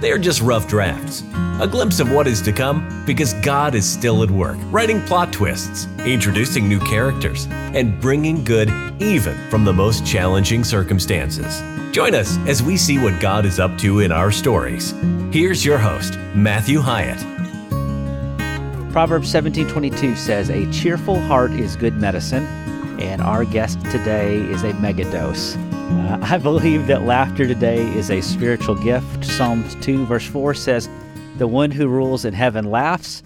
They are just rough drafts, a glimpse of what is to come because God is still at work, writing plot twists, introducing new characters, and bringing good even from the most challenging circumstances. Join us as we see what God is up to in our stories. Here's your host, Matthew Hyatt. Proverbs 17:22 says, "A cheerful heart is good medicine," and our guest today is a megadose. I believe that laughter today is a spiritual gift. Psalms 2 verse 4 says, "The one who rules in heaven laughs."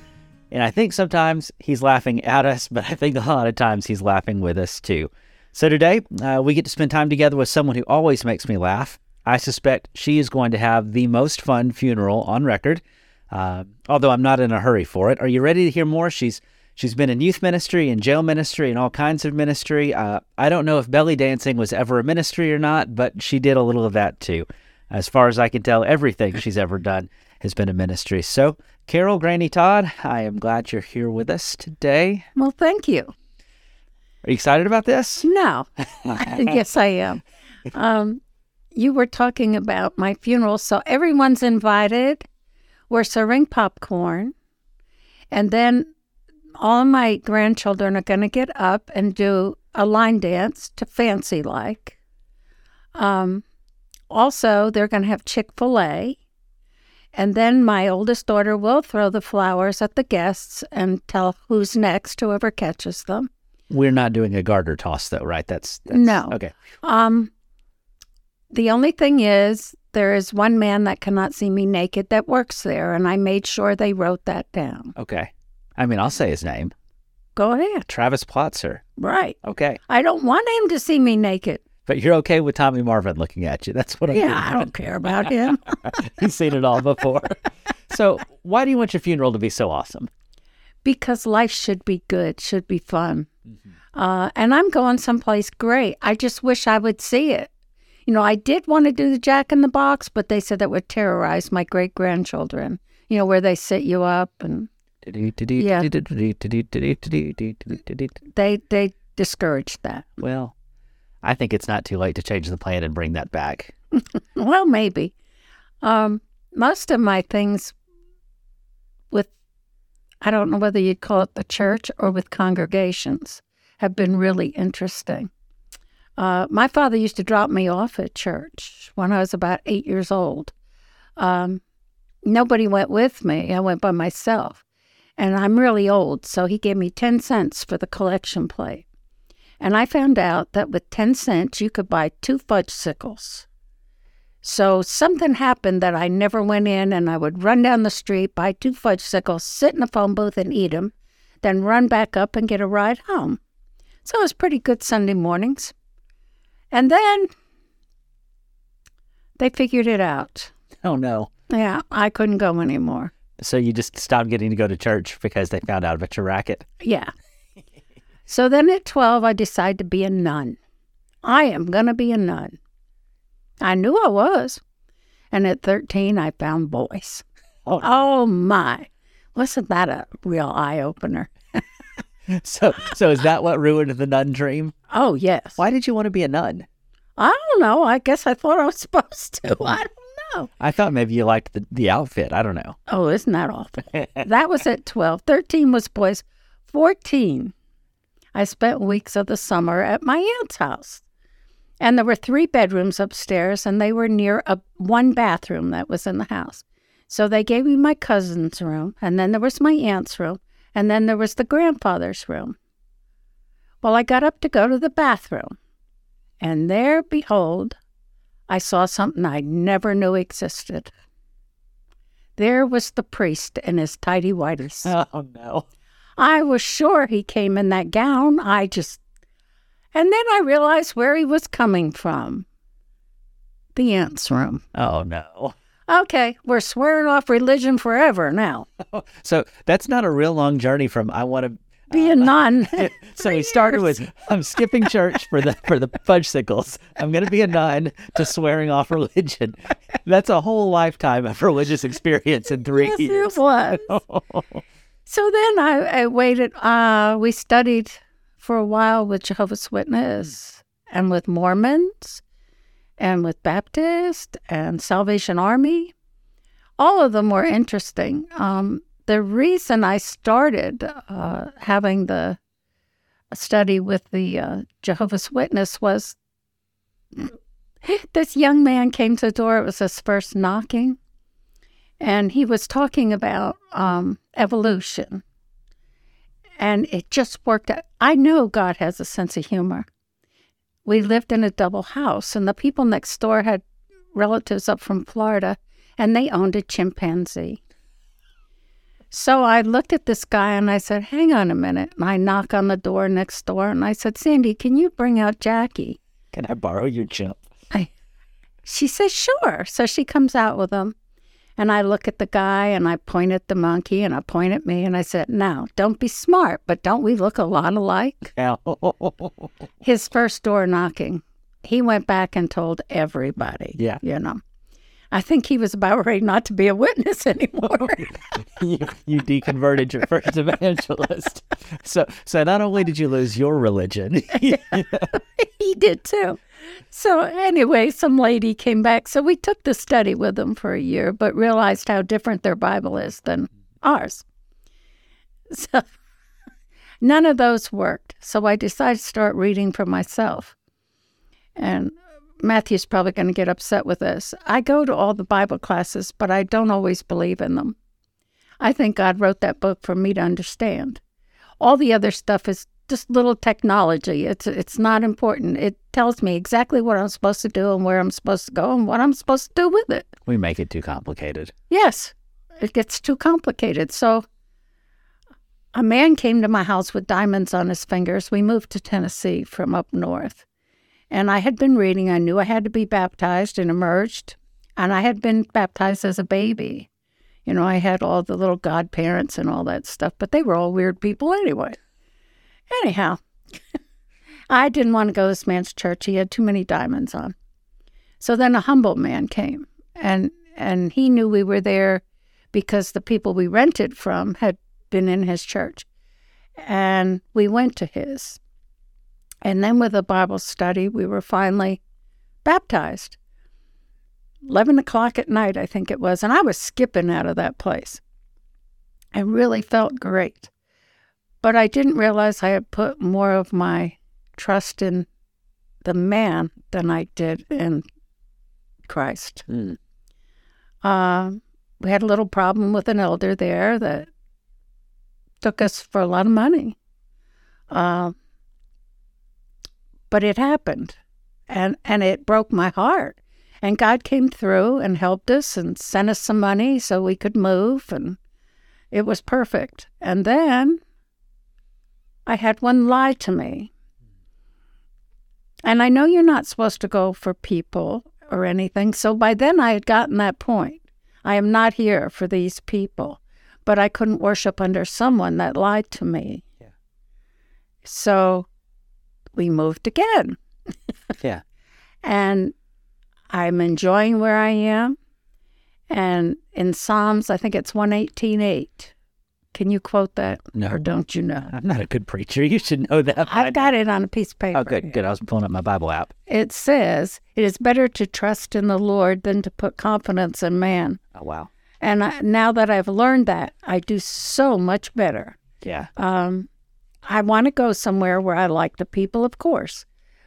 And I think sometimes he's laughing at us, but I think a lot of times he's laughing with us too. So today, uh, we get to spend time together with someone who always makes me laugh. I suspect she is going to have the most fun funeral on record, uh, although I'm not in a hurry for it. Are you ready to hear more? She's She's been in youth ministry and jail ministry and all kinds of ministry. Uh, I don't know if belly dancing was ever a ministry or not, but she did a little of that too. As far as I can tell, everything she's ever done has been a ministry. So, Carol Granny Todd, I am glad you're here with us today. Well, thank you. Are you excited about this? No. yes, I am. Um, you were talking about my funeral, so everyone's invited. We're serving popcorn. And then all my grandchildren are going to get up and do a line dance to Fancy Like. Um, also, they're going to have Chick fil A. And then my oldest daughter will throw the flowers at the guests and tell who's next, whoever catches them. We're not doing a garter toss, though, right? That's, that's no. Okay. Um, the only thing is, there is one man that cannot see me naked that works there, and I made sure they wrote that down. Okay. I mean, I'll say his name. Go ahead. Travis Plotzer. Right. Okay. I don't want him to see me naked. But you're okay with Tommy Marvin looking at you. That's what I'm Yeah, I don't care about him. He's seen it all before. so, why do you want your funeral to be so awesome? because life should be good, should be fun. Uh, and I'm going someplace great. I just wish I would see it. You know, I did want to do the Jack in the Box, but they said that would terrorize my great grandchildren. You know, where they sit you up and Yeah. they they discouraged that. Well, I think it's not too late to change the plan and bring that back. Well, maybe. Um, most of my things with, I don't know whether you'd call it the church or with congregations, have been really interesting. Uh, my father used to drop me off at church when I was about eight years old. Um, nobody went with me, I went by myself. And I'm really old, so he gave me 10 cents for the collection plate. And I found out that with 10 cents, you could buy two fudgesicles. So something happened that I never went in, and I would run down the street, buy two fudgesicles, sit in the phone booth and eat them, then run back up and get a ride home. So it was pretty good Sunday mornings. And then they figured it out. Oh no. Yeah, I couldn't go anymore. So you just stopped getting to go to church because they found out about your racket? Yeah. so then at 12, I decided to be a nun. I am going to be a nun. I knew I was. And at 13, I found boys. Oh. Oh my. Wasn't that a real eye opener? So so is that what ruined the nun dream? Oh, yes. Why did you want to be a nun? I don't know. I guess I thought I was supposed to. I don't know. I thought maybe you liked the, the outfit. I don't know. Oh, isn't that awful? that was at 12. 13 was boys. 14, I spent weeks of the summer at my aunt's house. And there were three bedrooms upstairs, and they were near a one bathroom that was in the house. So they gave me my cousin's room, and then there was my aunt's room, and then there was the grandfather's room. Well, I got up to go to the bathroom, and there, behold, I saw something I never knew existed. There was the priest in his tidy whities. Oh no. I was sure he came in that gown. I just. And then I realized where he was coming from the aunt's room. Oh no. Okay, we're swearing off religion forever now. So that's not a real long journey from I want to be a nun. so he started with I'm skipping church for the for the fudgesicles. I'm going to be a nun to swearing off religion. That's a whole lifetime of religious experience in three yes, years. it was. so then I, I waited. Uh, we studied for a while with Jehovah's Witness and with Mormons and with Baptist and Salvation Army. All of them were interesting. Um, the reason I started uh, having the study with the uh, Jehovah's Witness was this young man came to the door. It was his first knocking, and he was talking about um, evolution. And it just worked out. I know God has a sense of humor. We lived in a double house, and the people next door had relatives up from Florida, and they owned a chimpanzee. So I looked at this guy and I said, Hang on a minute. And I knock on the door next door and I said, Sandy, can you bring out Jackie? Can I borrow your chimp? I, she says, Sure. So she comes out with him. And I look at the guy and I point at the monkey and I point at me and I said, Now, don't be smart, but don't we look a lot alike? His first door knocking, he went back and told everybody. Yeah. You know. I think he was about ready not to be a witness anymore. you, you deconverted your first evangelist. So so not only did you lose your religion, he did too. So anyway, some lady came back. So we took the study with them for a year, but realized how different their Bible is than ours. So none of those worked. So I decided to start reading for myself. And Matthew's probably going to get upset with this. I go to all the Bible classes, but I don't always believe in them. I think God wrote that book for me to understand. All the other stuff is just little technology. It's it's not important. It tells me exactly what I'm supposed to do and where I'm supposed to go and what I'm supposed to do with it. we make it too complicated. Yes, it gets too complicated. So a man came to my house with diamonds on his fingers. We moved to Tennessee from up north. And I had been reading. I knew I had to be baptized and emerged. And I had been baptized as a baby. You know, I had all the little godparents and all that stuff, but they were all weird people anyway. Anyhow, I didn't want to go to this man's church. He had too many diamonds on. So then a humble man came, and and he knew we were there because the people we rented from had been in his church, and we went to his. And then with a Bible study, we were finally baptized. 11 o'clock at night, I think it was. And I was skipping out of that place. I really felt great. But I didn't realize I had put more of my trust in the man than I did in Christ. Mm. Uh, we had a little problem with an elder there that took us for a lot of money. Uh, but it happened. And and it broke my heart. And god came through and helped us and sent us some money so we could move and it was perfect. And then i had one lie to me. And i know you're not supposed to go for people or anything so by then i had gotten that point. I am not here for these people but i couldn't worship under someone that lied to me. Yeah. so we moved again. Yeah. And I'm enjoying where I am. And in Psalms, I think it's 118.8. Can you quote that? No. Or don't you know? I'm not a good preacher. You should know that. I've got it on a piece of paper. now. Oh, good, good. I was pulling up my Bible app. It says, It is better to trust in the Lord than to put confidence in man. Oh, wow. And I, now that I've learned that, I do so much better. Yeah. Um, I want to go somewhere where I like the people, of course,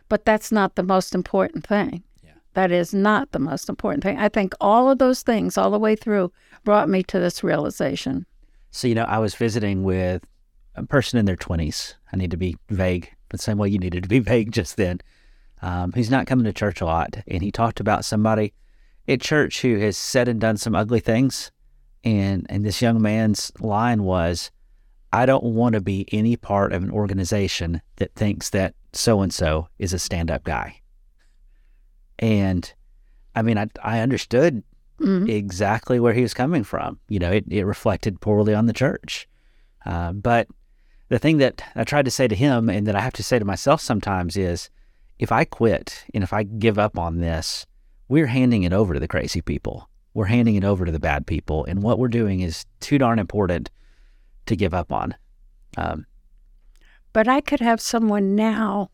but that's not the most important thing. Yeah. That is not the most important thing. I think all of those things, all the way through, brought me to this realization. So, you know, I was visiting with a person in their 20s. I need to be vague, the same way you needed to be vague just then. Um, he's not coming to church a lot. And he talked about somebody at church who has said and done some ugly things. And, and this young man's line was, I don't want to be any part of an organization that thinks that so and so is a stand up guy. And I mean, I, I understood Mhm. exactly where he was coming from. You know, it, it reflected poorly on the church. Uh, but the thing that I tried to say to him and that I have to say to myself sometimes is if I quit and if I give up on this, we're handing it over to the crazy people. We're handing it over to the bad people. And what we're doing is too darn important to give up on. Um, but I could have someone now,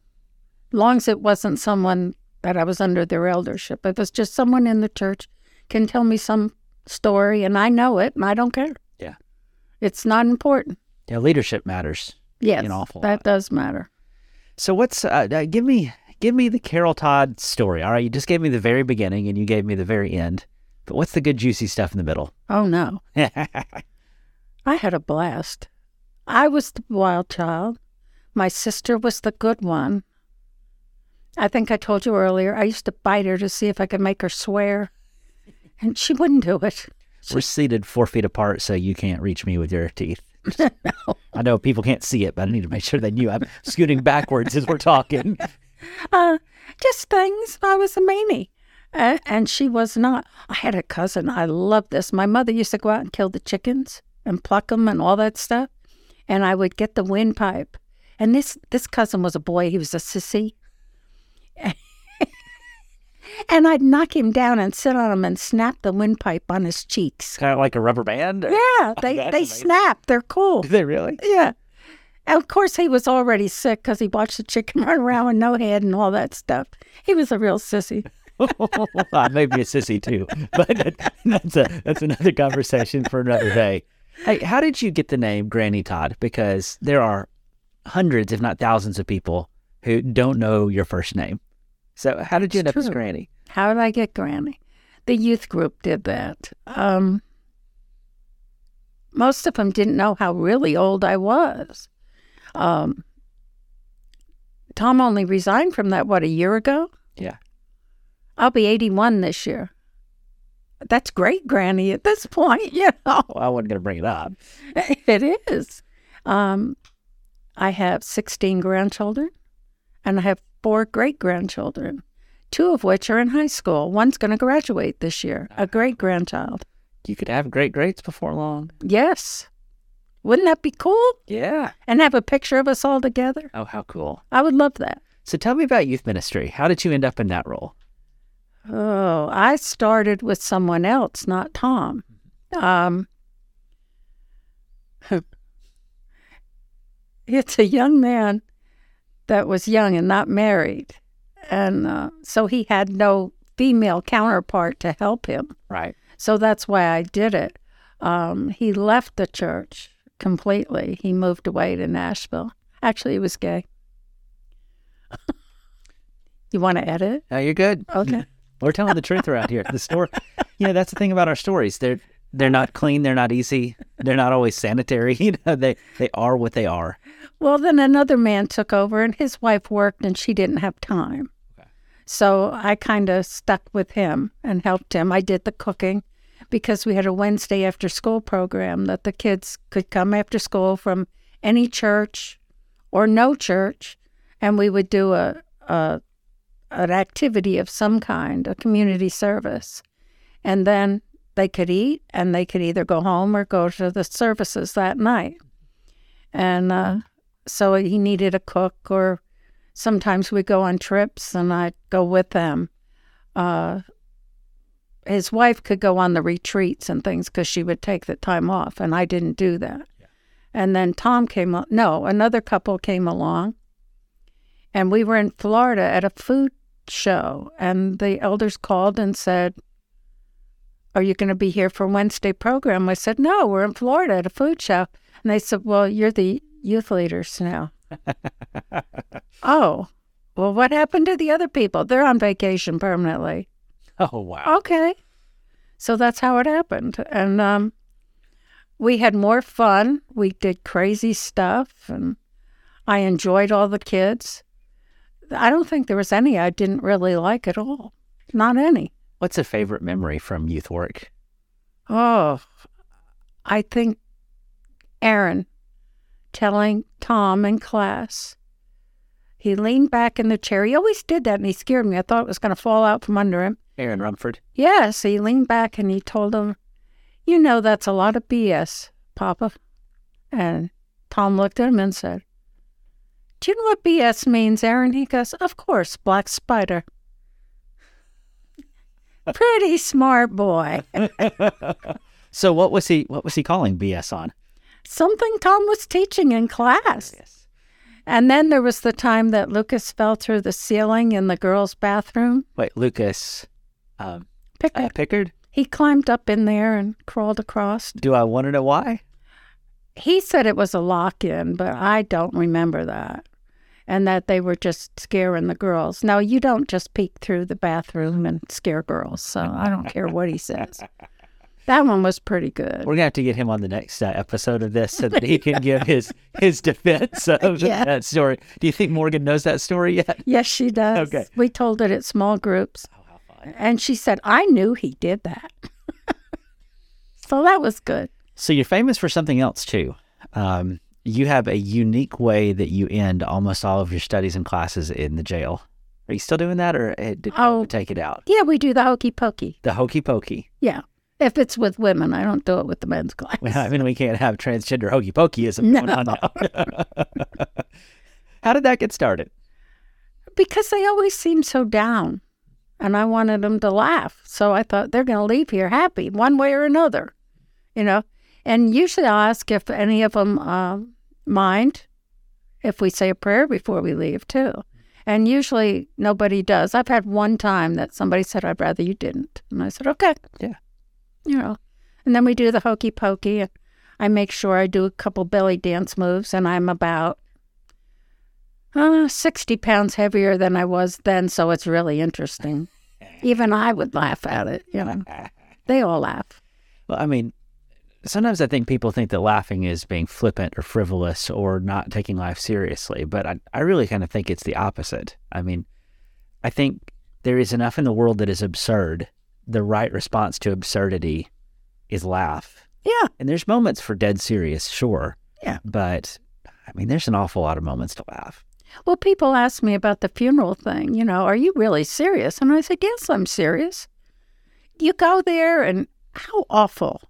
long as it wasn't someone that I was under their eldership. If it's just someone in the church can tell me some story and I know it and I don't care. Yeah. It's not important. Yeah, leadership matters. Yes, an awful that lot. does matter. So what's uh, uh, give me give me the Carol Todd story. All right, you just gave me the very beginning and you gave me the very end. But what's the good juicy stuff in the middle? Oh no. I had a blast. I was the wild child. My sister was the good one. I think I told you earlier, I used to bite her to see if I could make her swear, and she wouldn't do it. We're seated four feet apart, so you can't reach me with your teeth. no. I know people can't see it, but I need to make sure they knew I'm scooting backwards as we're talking. Uh, just things. I was a meanie. Uh, and she was not. I had a cousin. I loved this. My mother used to go out and kill the chickens and pluck them and all that stuff. And I would get the windpipe. And this this cousin was a boy. He was a sissy. and I'd knock him down and sit on him and snap the windpipe on his cheeks. kind of like a rubber band. or- Yeah, they they amazing. snap. They're cool. Do they really? Yeah. And of course, he was already sick because he watched the chicken run around with no head and all that stuff. He was a real sissy. I may be a sissy too, but that's a that's another conversation for another day. Hey, how did you get the name Granny Todd? Because there are hundreds, if not thousands, of people who don't know your first name. So how did you end It's up as. Granny? How did I get Granny? The youth group did that. Um, most of them didn't know how really old I was. Um, Tom only resigned from that, what, a year ago? Yeah. I'll be 81 this year. That's great, Granny, at this point, you know. Well, I wasn't going to bring it up. It is. Um, I have 16 grandchildren and I have four great grandchildren, two of which are in high school. One's going to graduate this year, a great grandchild. You could have great greats before long. Yes. Wouldn't that be cool? Yeah. And have a picture of us all together? Oh, how cool. I would love that. So tell me about youth ministry. How did you end up in that role? Oh, I started with someone else, not Tom. Um, it's a young man that was young and not married. And uh, so he had no female counterpart to help him. Right. So that's why I did it. Um, he left the church completely. He moved away to Nashville. Actually, he was gay. you want to edit? No, you're good. Okay. We're telling the truth around here. The story, you know, that's the thing about our stories. They're they're not clean. They're not easy. They're not always sanitary. You know, they they are what they are. Well, then another man took over, and his wife worked, and she didn't have time. So I kind of stuck with him and helped him. I did the cooking because we had a Wednesday after school program that the kids could come after school from any church or no church, and we would do a, a an activity of some kind, a community service, and then they could eat and they could either go home or go to the services that night. And uh, so he needed a cook, or sometimes we go on trips and I'd go with them. Uh, his wife could go on the retreats and things because she would take the time off, and I didn't do that. And then Tom came, no, another couple came along, and we were in Florida at a food show, and the elders called and said, Are you going to be here for Wednesday program? I said, No, we're in Florida at a food show. And they said, Well, you're the youth leaders now. oh, well, what happened to the other people? They're on vacation permanently. Oh wow. Okay. So that's how it happened. And um, we had more fun. We did crazy stuff, and I enjoyed all the kids. I don't think there was any I didn't really like at all. Not any. What's a favorite memory from youth work? Oh, I think Aaron telling Tom in class. He leaned back in the chair. He always did that, and he scared me. I thought it was going to fall out from under him. Aaron Rumford. Yes, he leaned back and he told him, You know, that's a lot of BS, Papa. And Tom looked at him and said, Do you know what BS means, Aaron? He goes, Of course, black spider. Pretty smart boy. So what was he what was he calling BS on? Something Tom was teaching in class. Yes. And then there was the time that Lucas fell through the ceiling in the girls' bathroom. Wait, Lucas um Picked uh, Pickard? He climbed up in there and crawled across. Do I want to know why? He said it was a lock in, but I don't remember that. And that they were just scaring the girls. Now, you don't just peek through the bathroom and scare girls, so I don't care what he says. That one was pretty good. We're gonna have to get him on the next uh, episode of this so that he can give his his defense of Yeah. that story. Do you think Morgan knows that story yet? Yes, she does. Okay. We told it at small groups. And she said, I knew he did that. so that was good. So you're famous for something else too. Um, you have a unique way that you end almost all of your studies and classes in the jail. Are you still doing that, or uh, did Oh. you take it out? Yeah, we do the hokey pokey. The hokey pokey. Yeah. If it's with women, I don't do it with the men's class. Well, I mean, we can't have transgender hokey pokeyism going on now. How did that get started? because they always seem so down. And I wanted them to laugh. So I thought they're going to leave here happy one way or another, you know. And usually I'll ask if any of them uh, mind if we say a prayer before we leave, too. And usually nobody does. I've had one time that somebody said, I'd rather you didn't. And I said, okay. Yeah. You know. And then we do the hokey pokey. And I make sure I do a couple belly dance moves. And I'm about uh, 60 pounds heavier than I was then, so it's really interesting. Even I would laugh at it, you know. They all laugh. Well, I mean, sometimes I think people think that laughing is being flippant or frivolous or not taking life seriously, but I, I really kind of think it's the opposite. I mean, I think there is enough in the world that is absurd. The right response to absurdity is laugh. Yeah. And there's moments for dead serious, sure. Yeah. But I mean, there's an awful lot of moments to laugh. Well, people ask me about the funeral thing, you know, are you really serious? And I said, yes, I'm serious. You go there, and how awful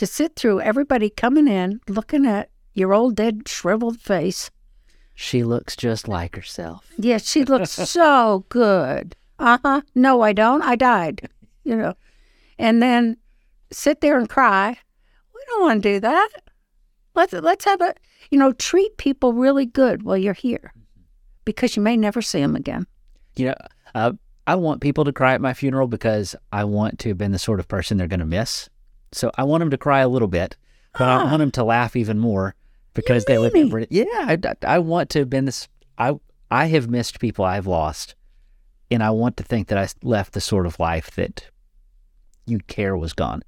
to sit through everybody coming in, looking at your old dead shriveled face. She looks just like herself. Yeah, she looks so good. Uh huh. No, I don't. I died. You know, and then sit there and cry. We don't want to do that. Let's let's have a you know treat people really good while you're here, because you may never see them again. You know, uh, I want people to cry at my funeral because I want to have been the sort of person they're going to miss. So I want them to cry a little bit, but I want them to laugh even more because they remember it. Yeah, I, I want to have been this. I I have missed people I've lost, and I want to think that I left the sort of life that you'd care was gone.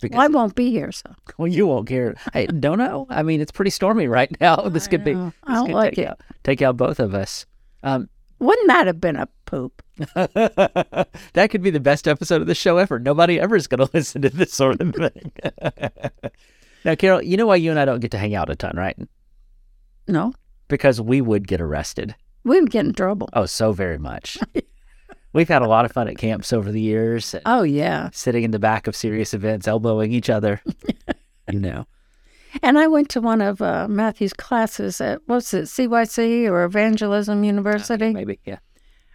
Because, Well, I won't be here, so well, you won't care. I don't know. I mean, it's pretty stormy right now. This could be. know. I don't could like take it. Out, take out both of us. Um, wouldn't that have been a poop? that could be the best episode of the show ever. Nobody ever is going to listen to this sort of thing. now, Carol, you know why you and I don't get to hang out a ton, right? No, Because we would get arrested. we would get in trouble. Oh, so very much. We've had a lot of fun at camps over the years, Oh yeah, sitting in the back of serious events, elbowing each other. you know. And I went to one of uh, Matthew's classes at what's it CYC or Evangelism University. Maybe, yeah.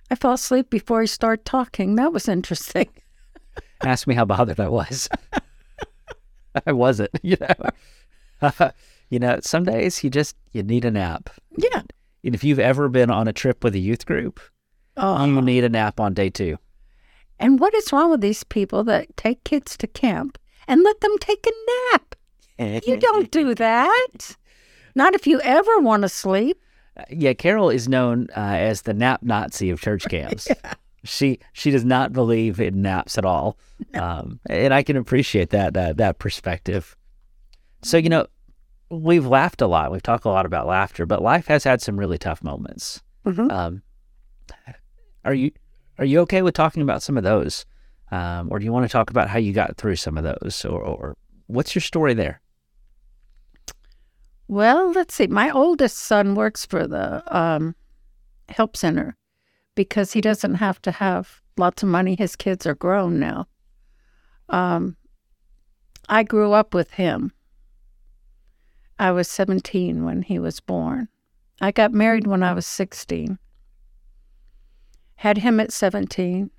I fell asleep before he started talking. That was interesting. Ask me how bothered I was. I wasn't, you know. you know, some days you just you need a nap. Yeah. And if you've ever been on a trip with a youth group, Oh, you need a nap on day two. and what is wrong with these people that take kids to camp and let them take a nap? You don't do that. Not if you ever want to sleep. Yeah, Carol is known uh, as the nap Nazi of church camps. She she does not believe in naps at all, um, and I can appreciate that uh, that perspective. So you know, we've laughed a lot. We've talked a lot about laughter, but life has had some really tough moments. Mhm. Um, are you are you okay with talking about some of those, um, or do you want to talk about how you got through some of those, or, or what's your story there? Well, let's see. My oldest son works for the um, help center because he doesn't have to have lots of money. His kids are grown now. Um, I grew up with him. I was 17 when he was born. I got married when I was 16. Had him at 17,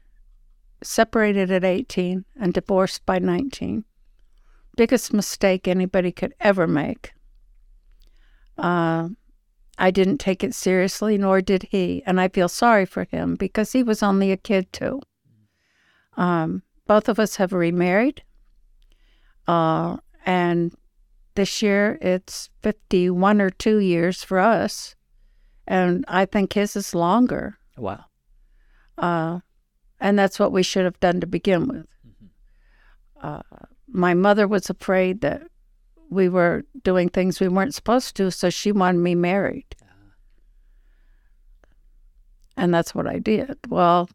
separated at 18, and divorced by 19. Biggest mistake anybody could ever make. Uh, I didn't take it seriously, nor did he. And I feel sorry for him because he was only a kid, too. Um, both of us have remarried. Uh, and this year it's 51 or 2 years for us. And I think his is longer. Wow. Uh, and that's what we should have done to begin with. Uh, my mother was afraid that we were doing things we weren't supposed to, so she wanted me married. And that's what I did. Well,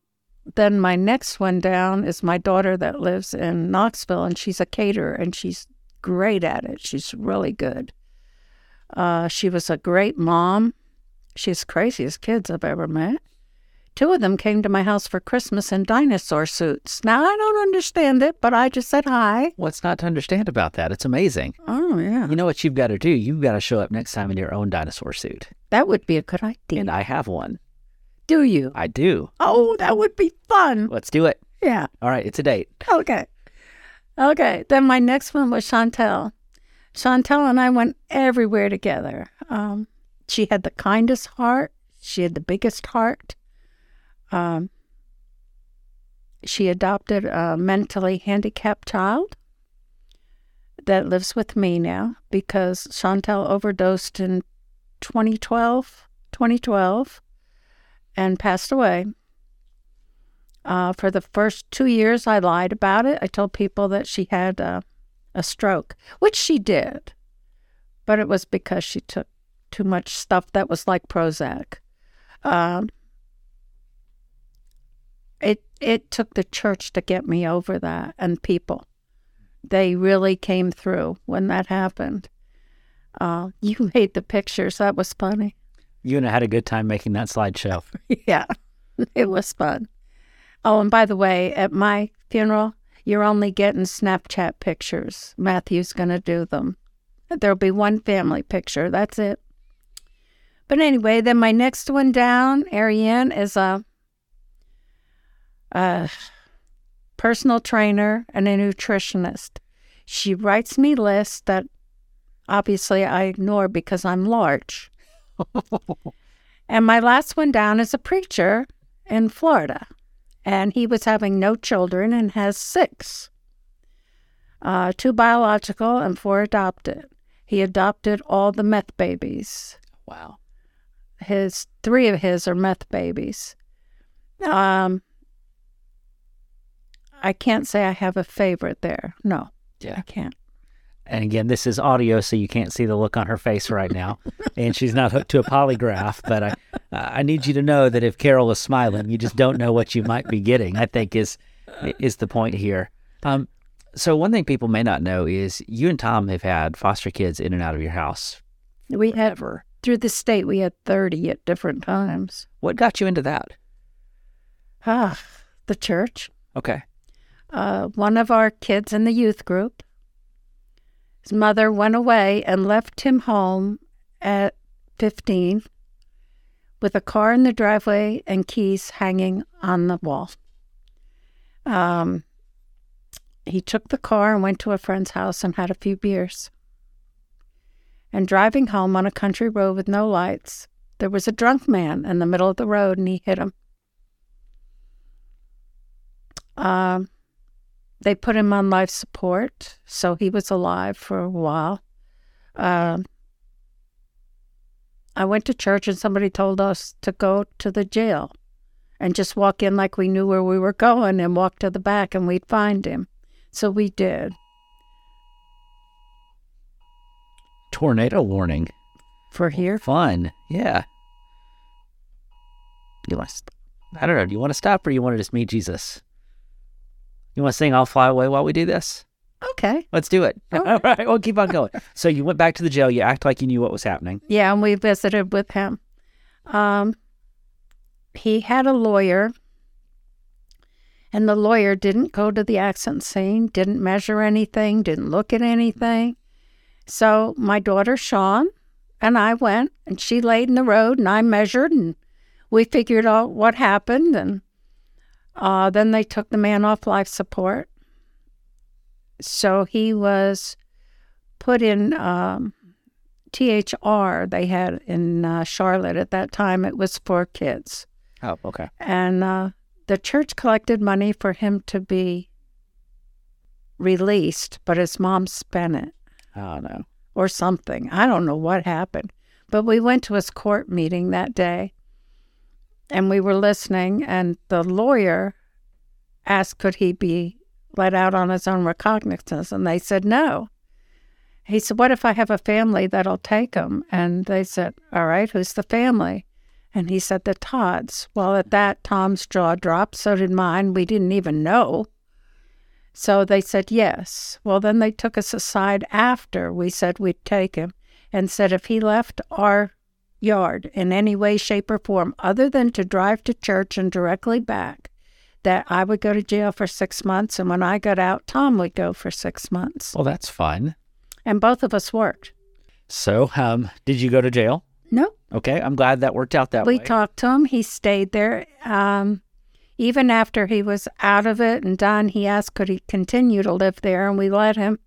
then my next one down is my daughter that lives in Knoxville, and she's a caterer, and she's great at it. She's really good. Uh, she was a great mom. She's the craziest kids I've ever met. Two of them came to my house for Christmas in dinosaur suits. Now, I don't understand it, but I just said hi. What's not to understand about that? It's amazing. Oh, yeah. You know what you've got to do? You've got to show up next time in your own dinosaur suit. That would be a good idea. And I have one. Do you? I do. Oh, that would be fun. Let's do it. Yeah. All right, it's a date. Okay. Okay. Then my next one was Chantel. Chantel and I went everywhere together. Um, she had the kindest heart. She had the biggest heart. Um, she adopted a mentally handicapped child that lives with me now because Chantel overdosed in 2012, 2012 and passed away. Uh, for the first two years, I lied about it. I told people that she had a stroke, which she did, but it was because she took too much stuff that was like Prozac. Um, it took the church to get me over that, and people. They really came through when that happened. Uh, you made the pictures. That was funny. You and I had a good time making that slideshow. yeah, it was fun. Oh, and by the way, at my funeral, you're only getting Snapchat pictures. Matthew's going to do them. There'll be one family picture. That's it. But anyway, then my next one down, Ariane, is a, a personal trainer and a nutritionist. She writes me lists that obviously I ignore because I'm large. and my last one down is a preacher in Florida. And he was having no children and has six uh, two biological and four adopted. He adopted all the meth babies. Wow. His three of his are meth babies. Um, I can't say I have a favorite there. No, Yeah. I can't. And again, this is audio, so you can't see the look on her face right now, and she's not hooked to a polygraph. But I, I need you to know that if Carol is smiling, you just don't know what you might be getting. I think is is the point here. Um, so one thing people may not know is you and Tom have had foster kids in and out of your house We had through the state. We had thirty at different times. What got you into that? Ah, the church. Okay. Uh, one of our kids in the youth group. His mother went away and left him home at 15 with a car in the driveway and keys hanging on the wall. Um, he took the car and went to a friend's house and had a few beers. And driving home on a country road with no lights, there was a drunk man in the middle of the road and he hit him. Um, they put him on life support, so he was alive for a while. Um, I went to church and somebody told us to go to the jail and just walk in like we knew where we were going and walk to the back and we'd find him. So we did. Tornado warning. For here, Fun. Yeah. You want to, I don't know. Do you want to stop or you want to just meet Jesus? You want to sing I'll Fly Away while we do this? okay. Let's do it. All All right. We'll keep on going. so you went back to the jail. You act like you knew what was happening. Yeah, and we visited with him. Um, he had a lawyer, and the lawyer didn't go to the accident scene, didn't measure anything, didn't look at anything. So my daughter Sean and I went, and she laid in the road, and I measured, and we figured out what happened, and uh, then they took the man off life support. So he was put in um, THR they had in uh, Charlotte at that time. It was for kids. Oh, okay. And uh, the church collected money for him to be released, but his mom spent it Oh no. or something. I don't know what happened. But we went to his court meeting that day and we were listening, and the lawyer asked, could he be let out on his own recognizance? And they said, no. He said, What if I have a family that'll take him? And they said, All right, who's the family? And he said, The Todds. Well, at that, Tom's jaw dropped. So did mine. We didn't even know. So they said yes. Well, then they took us aside after we said we'd take him and said if he left our yard in any way, shape, or form other than to drive to church and directly back, that I would go to jail for six months. And when I got out, Tom would go for six months. Well, that's fun. And both of us worked. So, um, did you go to jail? No, Okay, I'm glad that worked out that we way. We talked to him. He stayed there. Um, even after he was out of it and done, he asked could he continue to live there, and we let him.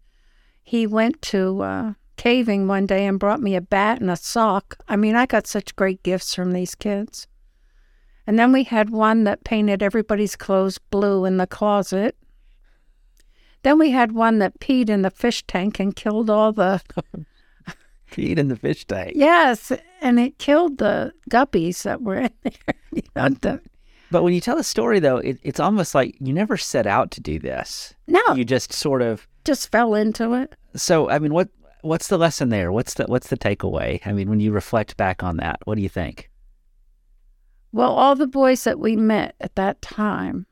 He went to uh, caving one day and brought me a bat and a sock. I mean, I got such great gifts from these kids. And then we had one that painted everybody's clothes blue in the closet. Then we had one that peed in the fish tank and killed all the Feed in the fish tank. yes, and it killed the guppies that were in there. You know, the, But when you tell the story, though, it, it's almost like you never set out to do this. no, You just sort of. just fell into it. So, I mean, what what's the lesson there? What's the what's the takeaway? I mean, when you reflect back on that, what do you think? Well, all the boys that we met at that time,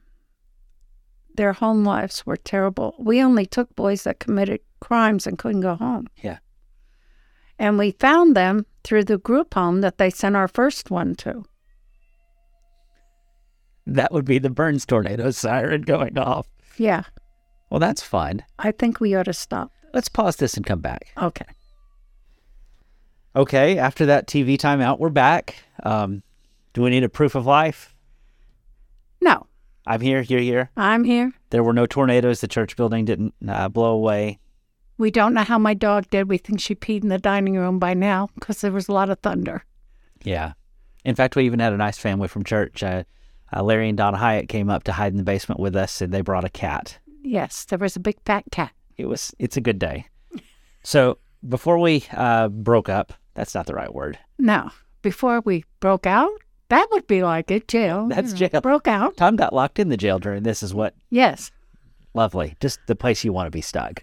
their home lives were terrible. We only took boys that committed crimes and couldn't go home. Yeah. And we found them through the group home that they sent our first one to. That would be the Burns tornado siren going off. Yeah, Well, that's fun. I think we ought to stop. Let's pause this and come back. Okay. Okay, after that TV timeout, we're back. Um, do we need a proof of life? No, I'm here, you're here. I'm here. There were no tornadoes. The church building didn't uh, blow away. We don't know how my dog did. We think she peed in the dining room by now because there was a lot of thunder. Yeah. In fact, we even had a nice family from church. Uh, uh, Larry and Donna Hyatt came up to hide in the basement with us, and they brought a cat. Yes, there was a big fat cat. It was. It's a good day. So before we uh, broke up, that's not the right word. No, before we broke out, that would be like it, jail. That's you know, jail. Broke out. Tom got locked in the jail during this. Is what Yes. lovely. Just the place you want to be stuck.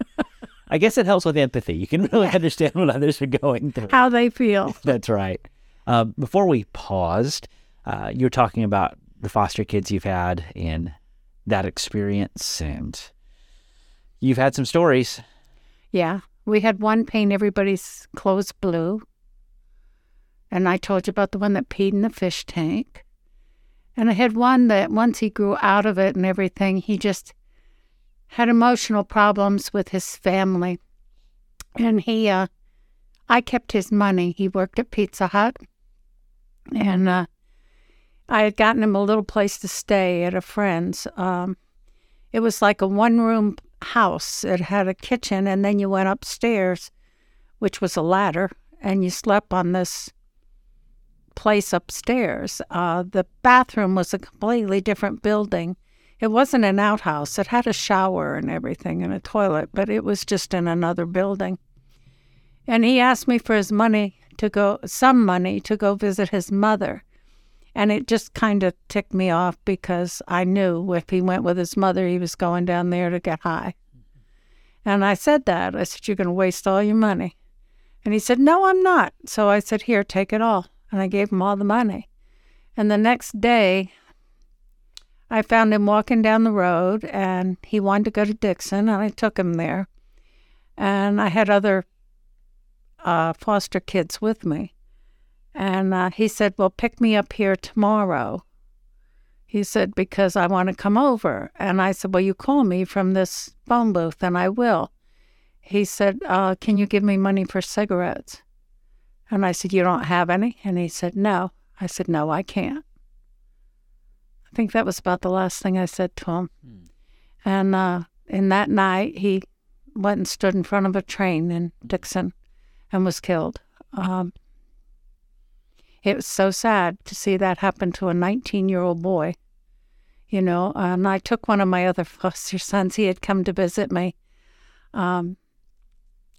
I guess it helps with empathy. You can really understand what others are going through. How they feel. That's right. Um, before we paused, uh, you were talking about the foster kids you've had and that experience, and you've had some stories. Yeah. We had one paint everybody's clothes blue. And I told you about the one that peed in the fish tank. And I had one that once he grew out of it and everything, he just had emotional problems with his family. And he, uh, I kept his money. He worked at Pizza Hut. And uh, I had gotten him a little place to stay at a friend's. Um, it was like a one room house. It had a kitchen, and then you went upstairs, which was a ladder, and you slept on this place upstairs. Uh, the bathroom was a completely different building. It wasn't an outhouse, it had a shower and everything and a toilet, but it was just in another building. And he asked me for his money to go, some money to go visit his mother. And it just kind of ticked me off because I knew if he went with his mother, he was going down there to get high. And I said that. I said, You're going to waste all your money. And he said, No, I'm not. So I said, Here, take it all. And I gave him all the money. And the next day, I found him walking down the road and he wanted to go to Dickson, and I took him there. And I had other uh, foster kids with me. And uh, he said, Well, pick me up here tomorrow. He said, Because I want to come over. And I said, Well, you call me from this phone booth and I will. he said, uh, Can you give me money for cigarettes? And I said, You don't have any? And he said, No. I said, No, I can't. I think that was about the last thing I said to him. And uh, in that night, he went and stood in front of a train in Dickson and was killed. Um, it was so sad to see that happen to a 19 year old boy, you know. And I took one of my other foster sons, he had come to visit me. Um,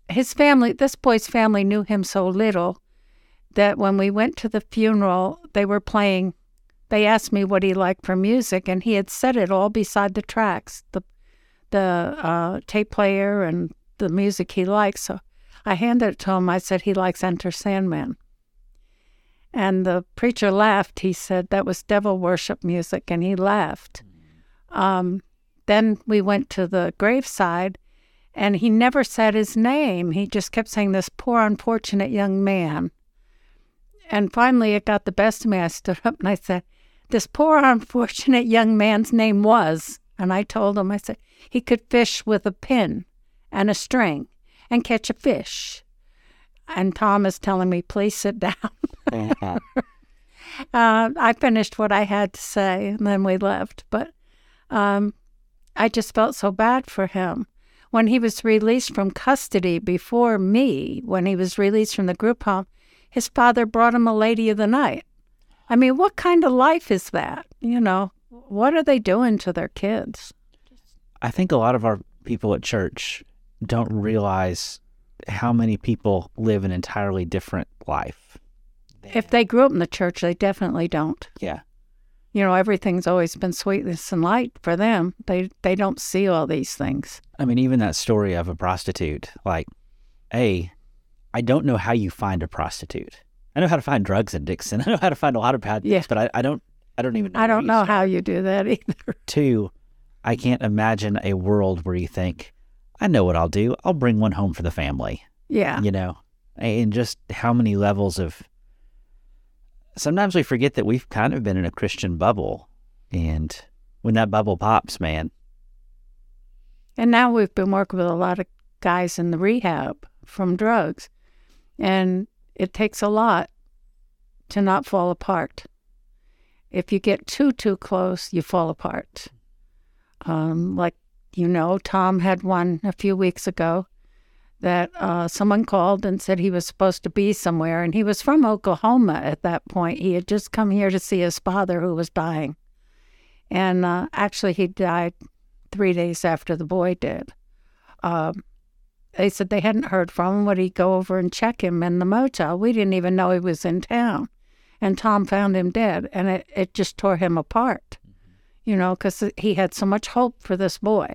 his family, this boy's family knew him so little that when we went to the funeral, they were playing. They asked me what he liked for music, and he had set it all beside the tracks, the the uh, tape player and the music he likes. So I handed it to him. I said he likes Enter Sandman. And the preacher laughed. He said that was devil worship music, and he laughed. Um, then we went to the graveside, and he never said his name. He just kept saying, This poor, unfortunate young man. And finally, it got the best of me. I stood up and I said, This poor, unfortunate young man's name was. And I told him, I said, he could fish with a pin and a string and catch a fish. And Tom is telling me, please sit down. uh, I finished what I had to say and then we left. But um, I just felt so bad for him. When he was released from custody before me, when he was released from the group home, his father brought him a lady of the night. I mean, what kind of life is that? You know, what are they doing to their kids? I think a lot of our people at church don't realize how many people live an entirely different life. If they grew up in the church, they definitely don't. Yeah. You know, everything's always been sweetness and light for them. They they don't see all these things. I mean, even that story of a prostitute, like, A, I don't know how you find a prostitute. I know how to find drugs in Dickson. I know how to find a lot of bad things, Yeah. but I, I don't I don't even know I don't know start. how you do that either. Two, I can't imagine a world where you think, I know what I'll do. I'll bring one home for the family. Yeah. You know, and just how many levels of. Sometimes we forget that we've kind of been in a Christian bubble. And when that bubble pops, man, And now we've been working with a lot of guys in the rehab from drugs. And it takes a lot to not fall apart. If you get too, too close, you fall apart. Um, like, you know, Tom had one a few weeks ago that uh, someone called and said he was supposed to be somewhere. And he was from Oklahoma at that point. He had just come here to see his father who was dying. And uh, actually, he died three days after the boy did. Um, they said they hadn't heard from him. Would he go over and check him in the motel? We didn't even know he was in town. And Tom found him dead, and it, it just tore him apart, you know, because he had so much hope for this boy,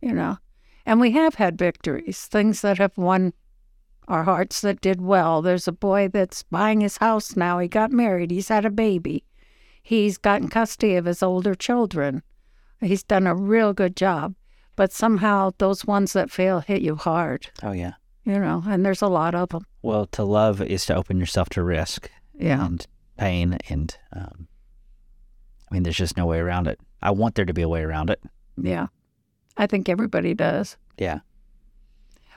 you know. And we have had victories, things that have won our hearts that did well. There's a boy that's buying his house now. He got married, he's had a baby, he's gotten custody of his older children. He's done a real good job. But somehow those ones that fail hit you hard, oh, yeah. you know, and there's a lot of them. Well, to love is to open yourself to risk Yeah. and pain. And um, I mean, there's just no way around it. I want there to be a way around it. Yeah. I think everybody does. Yeah.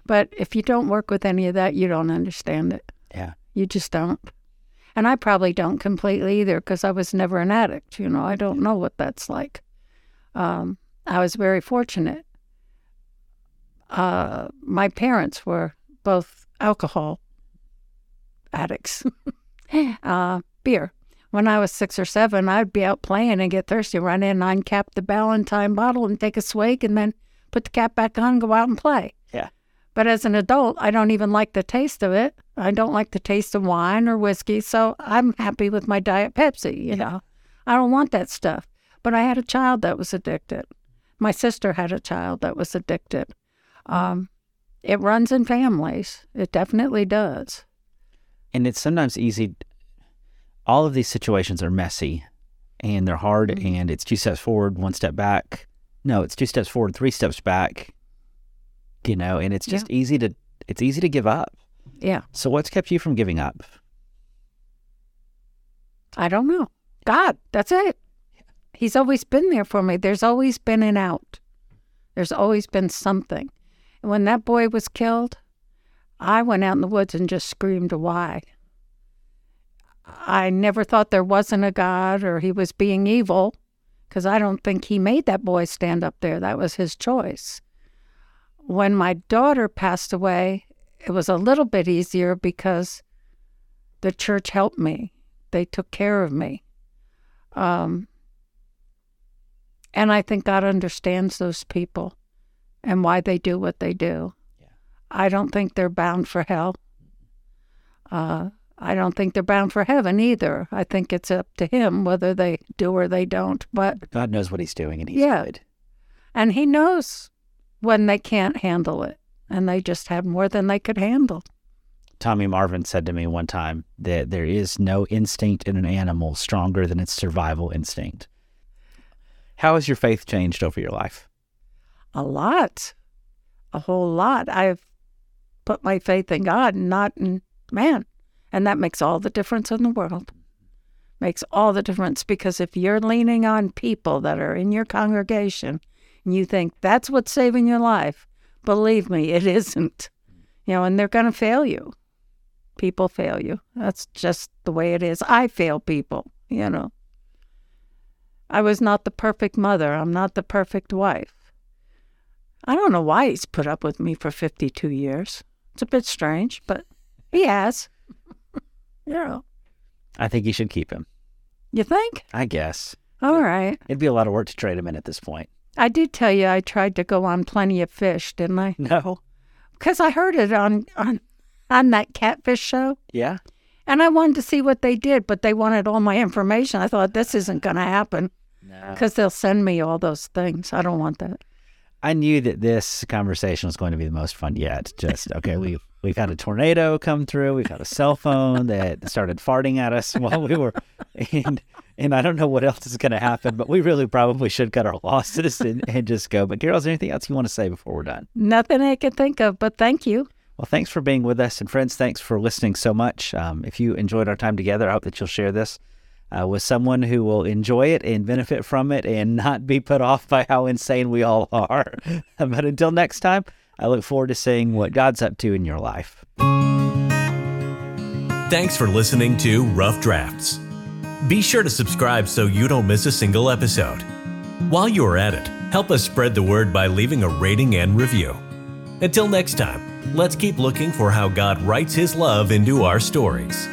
But if you don't work with any of that, you don't understand it. Yeah. You just don't. And I probably don't completely either because I was never an addict. You know, I don't know what that's like. Um, I was very fortunate. Uh, my parents were both alcohol addicts, uh, beer. When I was six or seven, I'd be out playing and get thirsty, run in, uncap the Ballantine bottle and take a swig and then put the cap back on and go out and play. Yeah. But as an adult, I don't even like the taste of it. I don't like the taste of wine or whiskey, so I'm happy with my Diet Pepsi, you know. I don't want that stuff. But I had a child that was addicted. My sister had a child that was addicted. Um, it runs in families. It definitely does. And it's sometimes easy. All of these situations are messy and they're hard, Mhm. and it's two steps forward, one step back. No, it's two steps forward, three steps back. You know, and it's just easy to it's easy to give up. Yeah. So what's kept you from giving up? I don't know. God, that's it. He's always been there for me. There's always been an out. There's always been something. And When that boy was killed, I went out in the woods and just screamed, Why? I never thought there wasn't a God or he was being evil because I don't think he made that boy stand up there. That was his choice. When my daughter passed away, it was a little bit easier because the church helped me. They took care of me. Um, and I think God understands those people and why they do what they do. Yeah. I don't think they're bound for hell. Uh, I don't think they're bound for heaven either. I think it's up to Him whether they do or they don't. But God knows what He's doing, and He's Yeah. good. and He knows when they can't handle it, and they just had more than they could handle. Tommy Marvin said to me one time that there is no instinct in an animal stronger than its survival instinct. How has your faith changed over your life? A lot, a whole lot. I've put my faith in God, and not in man, and that makes all the difference in the world. Makes all the difference because if you're leaning on people that are in your congregation and you think that's what's saving your life, believe me, it isn't. You know, and they're going to fail you. People fail you. That's just the way it is. I fail people, you know. I was not the perfect mother. I'm not the perfect wife. I don't know why he's put up with me for 52 years. It's a bit strange, but he has. Yeah. I think you should keep him. You think? I guess. All right. It'd be a lot of work to trade him in at this point. I did tell you I tried to go on Plenty of Fish, didn't I? No. Because I heard it on, on on that catfish show, Yeah. and I wanted to see what they did, but they wanted all my information. I thought this isn't going to happen No. because they'll send me all those things. I don't want that. I knew that this conversation was going to be the most fun yet. Just okay, we we've had a tornado come through. We've had a cell phone that started farting at us while we were, and and I don't know what else is going to happen. But we really probably should cut our losses and, and just go. But Carol, is there anything else you want to say before we're done? Nothing I can think of, but thank you. Well, thanks for being with us, and friends, thanks for listening so much. Um, if you enjoyed our time together, I hope that you'll share this uh, with someone who will enjoy it and benefit from it, and not be put off by how insane we all are. but until next time, I look forward to seeing what God's up to in your life. Thanks for listening to Rough Drafts. Be sure to subscribe so you don't miss a single episode. While you are at it, help us spread the word by leaving a rating and review. Until next time, let's keep looking for how God writes His love into our stories.